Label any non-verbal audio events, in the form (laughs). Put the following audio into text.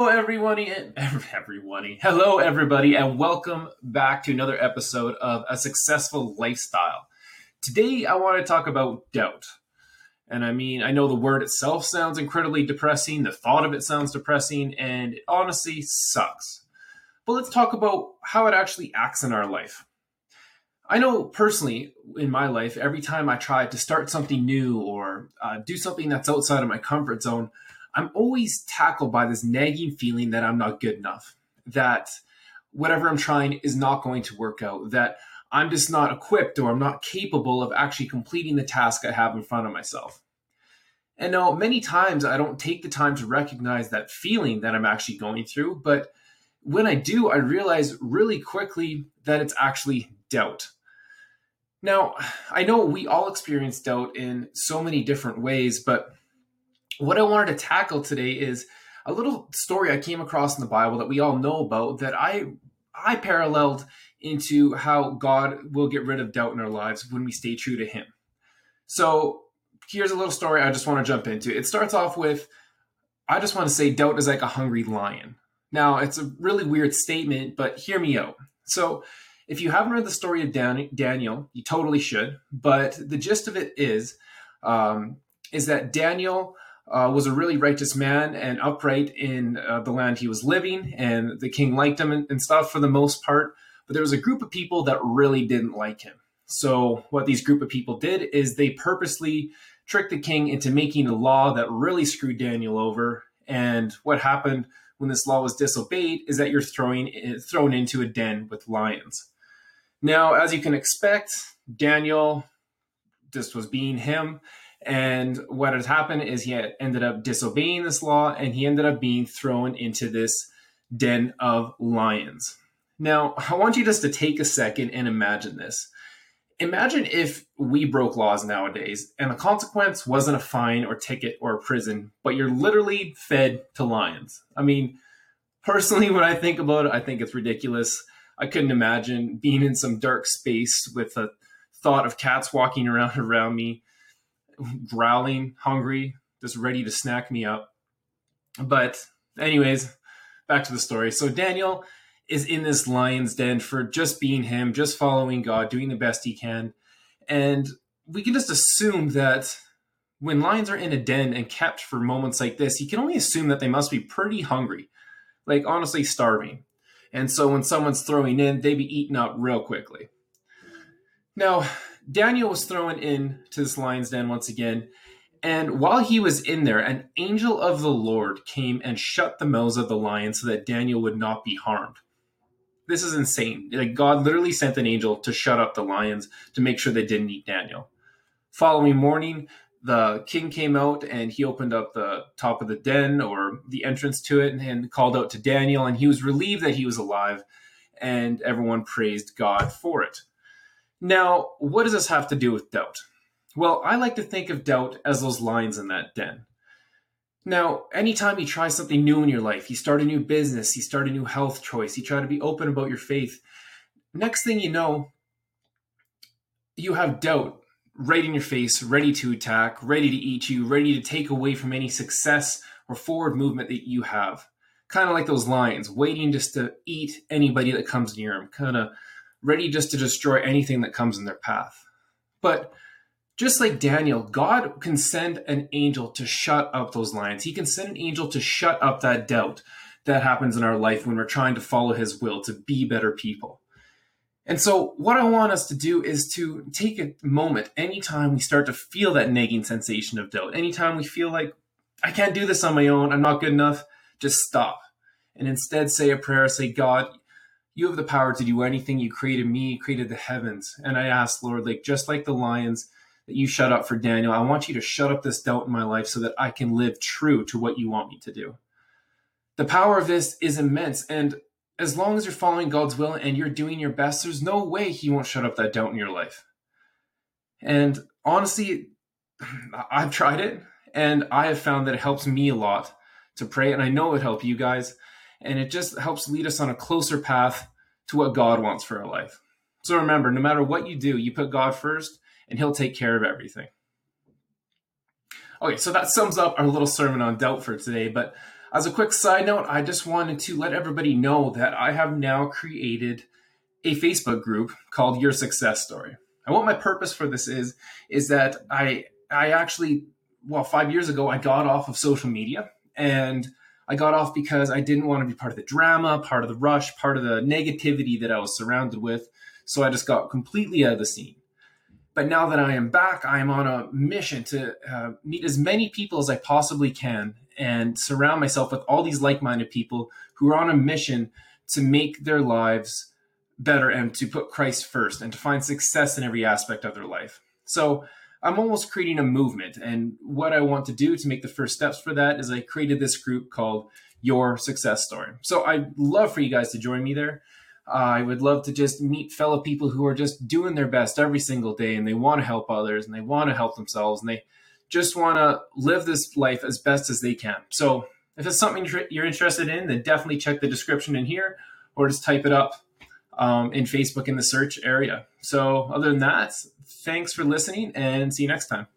Hello, (laughs) everybody. Hello, everybody, and welcome back to another episode of A Successful Lifestyle. Today, I want to talk about doubt. And I mean, I know the word itself sounds incredibly depressing, the thought of it sounds depressing, and it honestly sucks. But let's talk about how it actually acts in our life. I know personally in my life, every time I try to start something new or uh, do something that's outside of my comfort zone, I'm always tackled by this nagging feeling that I'm not good enough, that whatever I'm trying is not going to work out, that I'm just not equipped or I'm not capable of actually completing the task I have in front of myself. And now, many times I don't take the time to recognize that feeling that I'm actually going through, but when I do, I realize really quickly that it's actually doubt. Now, I know we all experience doubt in so many different ways, but what I wanted to tackle today is a little story I came across in the Bible that we all know about that I I paralleled into how God will get rid of doubt in our lives when we stay true to Him. So here's a little story I just want to jump into. It starts off with I just want to say doubt is like a hungry lion. Now, it's a really weird statement, but hear me out. So, if you haven't read the story of Dan- Daniel, you totally should. But the gist of it is, um, is that Daniel uh, was a really righteous man and upright in uh, the land he was living, and the king liked him and, and stuff for the most part. But there was a group of people that really didn't like him. So what these group of people did is they purposely tricked the king into making a law that really screwed Daniel over. And what happened when this law was disobeyed is that you're throwing thrown into a den with lions. Now, as you can expect, Daniel just was being him and what has happened is he ended up disobeying this law and he ended up being thrown into this den of lions. Now, I want you just to take a second and imagine this. Imagine if we broke laws nowadays and the consequence wasn't a fine or ticket or a prison, but you're literally fed to lions. I mean, personally, (laughs) when I think about it, I think it's ridiculous. I couldn't imagine being in some dark space with a thought of cats walking (laughs) around around me growling, hungry, just ready to snack me up. But, anyways, back to the story. So, Daniel is in this lion's den for just being him, just following God, doing the best he can. And we can just assume that when lions are in a den and kept for moments like this, you can only assume that they must be pretty hungry, like honestly starving. And so when someone's throwing in, they be eaten up real quickly. Now, Daniel was thrown in to this lion's den once again. And while he was in there, an angel of the Lord came and shut the mouths of the lions so that Daniel would not be harmed. This is insane. Like God literally sent an angel to shut up the lions to make sure they didn't eat Daniel. Following morning, the king came out and he opened up the top of the den or the entrance to it and, and called out to Daniel, and he was relieved that he was alive, and everyone praised God for it. Now, what does this have to do with doubt? Well, I like to think of doubt as those lines in that den. Now, anytime you try something new in your life, you start a new business, you start a new health choice, you try to be open about your faith, next thing you know, you have doubt right in your face, ready to attack, ready to eat you, ready to take away from any success or forward movement that you have. Kind of like those lions, waiting just to eat anybody that comes near them, kind of ready just to destroy anything that comes in their path. But just like Daniel, God can send an angel to shut up those lions. He can send an angel to shut up that doubt that happens in our life when we're trying to follow his will, to be better people. And so, what I want us to do is to take a moment anytime we start to feel that nagging sensation of doubt, anytime we feel like, I can't do this on my own, I'm not good enough, just stop. And instead say a prayer, say, God, you have the power to do anything. You created me, created the heavens. And I asked, Lord, like just like the lions that you shut up for Daniel, I want you to shut up this doubt in my life so that I can live true to what you want me to do. The power of this is immense. And as long as you're following God's will and you're doing your best, there's no way He won't shut up that doubt in your life. And honestly, (sighs) I've tried it and I have found that it helps me a lot to pray. And I know it helped you guys and it just helps lead us on a closer path to what God wants for our life. So remember, no matter what you do, you put God first, and He'll take care of everything. Okay, so that sums up our little sermon on doubt for today, but as a quick side note, I just wanted to let everybody know that I have now created a Facebook group called Your Success Story. And what my purpose for this is is that I I actually well 5 years ago I got off of social media and I got off because I didn't want to be part of the drama, part of the rush, part of the negativity that I was surrounded with. So I just got completely out of the scene. But now that I am back, I am on a mission to uh, meet as many people as I possibly can and surround myself with all these like minded people who are on a mission to make their lives better and to put Christ first and to find success in every aspect of their life. So I'm almost creating a movement. And what I want to do to make the first steps for that is I created this group called Your Success Story. So I'd love for you guys to join me there. Uh, I would love to just meet fellow people who are just doing their best every single day and they want to help others and they want to help themselves and they just want to live this life as best as they can. So if it's something you're interested in, then definitely check the description in here or just type it up um, in Facebook in the search area. So other than that, thanks for listening and see you next time.